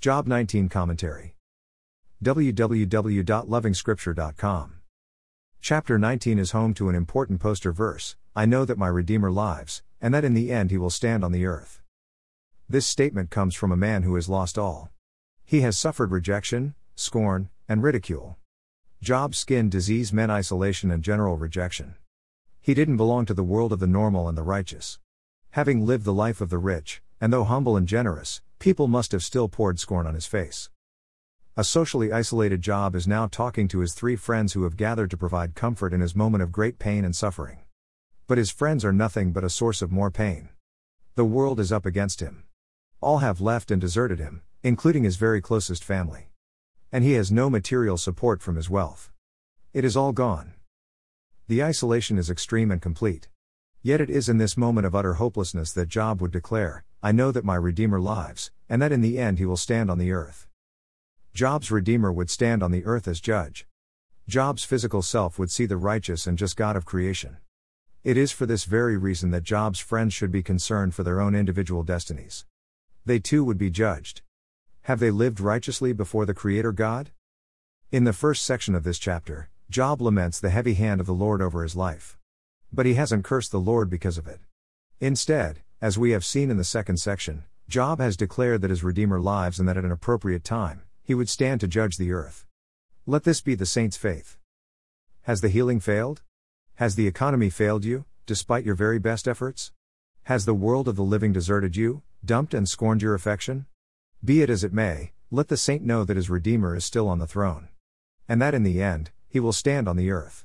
Job 19 Commentary. www.lovingscripture.com. Chapter 19 is home to an important poster verse I know that my Redeemer lives, and that in the end he will stand on the earth. This statement comes from a man who has lost all. He has suffered rejection, scorn, and ridicule. Job skin disease meant isolation and general rejection. He didn't belong to the world of the normal and the righteous. Having lived the life of the rich, and though humble and generous, people must have still poured scorn on his face. A socially isolated Job is now talking to his three friends who have gathered to provide comfort in his moment of great pain and suffering. But his friends are nothing but a source of more pain. The world is up against him. All have left and deserted him, including his very closest family. And he has no material support from his wealth. It is all gone. The isolation is extreme and complete. Yet it is in this moment of utter hopelessness that Job would declare, I know that my Redeemer lives, and that in the end he will stand on the earth. Job's Redeemer would stand on the earth as judge. Job's physical self would see the righteous and just God of creation. It is for this very reason that Job's friends should be concerned for their own individual destinies they too would be judged. Have they lived righteously before the Creator God? In the first section of this chapter, Job laments the heavy hand of the Lord over his life. But he hasn't cursed the Lord because of it. Instead, as we have seen in the second section, Job has declared that his Redeemer lives and that at an appropriate time, he would stand to judge the earth. Let this be the saint's faith. Has the healing failed? Has the economy failed you, despite your very best efforts? Has the world of the living deserted you, dumped and scorned your affection? Be it as it may, let the saint know that his Redeemer is still on the throne. And that in the end, he will stand on the earth.